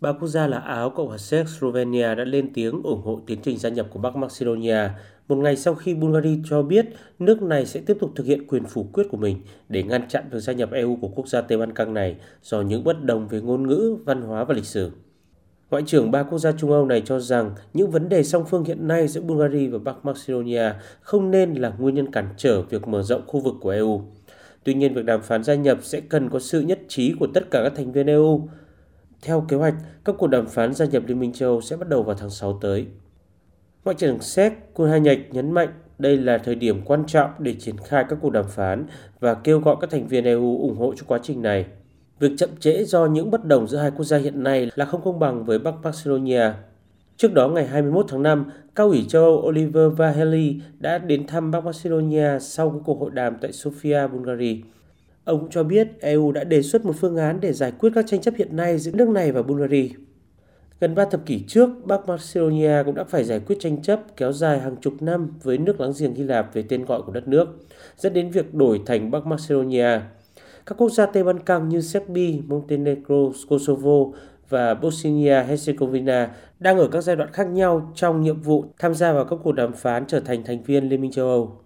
Ba quốc gia là Áo, Cộng hòa Séc, Slovenia đã lên tiếng ủng hộ tiến trình gia nhập của Bắc Macedonia một ngày sau khi Bulgaria cho biết nước này sẽ tiếp tục thực hiện quyền phủ quyết của mình để ngăn chặn việc gia nhập EU của quốc gia Tây Ban Căng này do những bất đồng về ngôn ngữ, văn hóa và lịch sử. Ngoại trưởng ba quốc gia Trung Âu này cho rằng những vấn đề song phương hiện nay giữa Bulgaria và Bắc Macedonia không nên là nguyên nhân cản trở việc mở rộng khu vực của EU. Tuy nhiên, việc đàm phán gia nhập sẽ cần có sự nhất trí của tất cả các thành viên EU. Theo kế hoạch, các cuộc đàm phán gia nhập Liên minh châu Âu sẽ bắt đầu vào tháng 6 tới. Ngoại trưởng Séc Kunhanyek nhấn mạnh đây là thời điểm quan trọng để triển khai các cuộc đàm phán và kêu gọi các thành viên EU ủng hộ cho quá trình này. Việc chậm trễ do những bất đồng giữa hai quốc gia hiện nay là không công bằng với Bắc Macedonia. Trước đó ngày 21 tháng 5, cao ủy châu Âu Oliver Vahely đã đến thăm Bắc Macedonia sau cuộc hội đàm tại Sofia, Bulgaria. Ông cũng cho biết EU đã đề xuất một phương án để giải quyết các tranh chấp hiện nay giữa nước này và Bulgaria. Gần ba thập kỷ trước, Bắc Macedonia cũng đã phải giải quyết tranh chấp kéo dài hàng chục năm với nước láng giềng Hy Lạp về tên gọi của đất nước, dẫn đến việc đổi thành Bắc Macedonia. Các quốc gia Tây Ban Căng như Serbia, Montenegro, Kosovo và Bosnia-Herzegovina đang ở các giai đoạn khác nhau trong nhiệm vụ tham gia vào các cuộc đàm phán trở thành thành viên Liên minh châu Âu.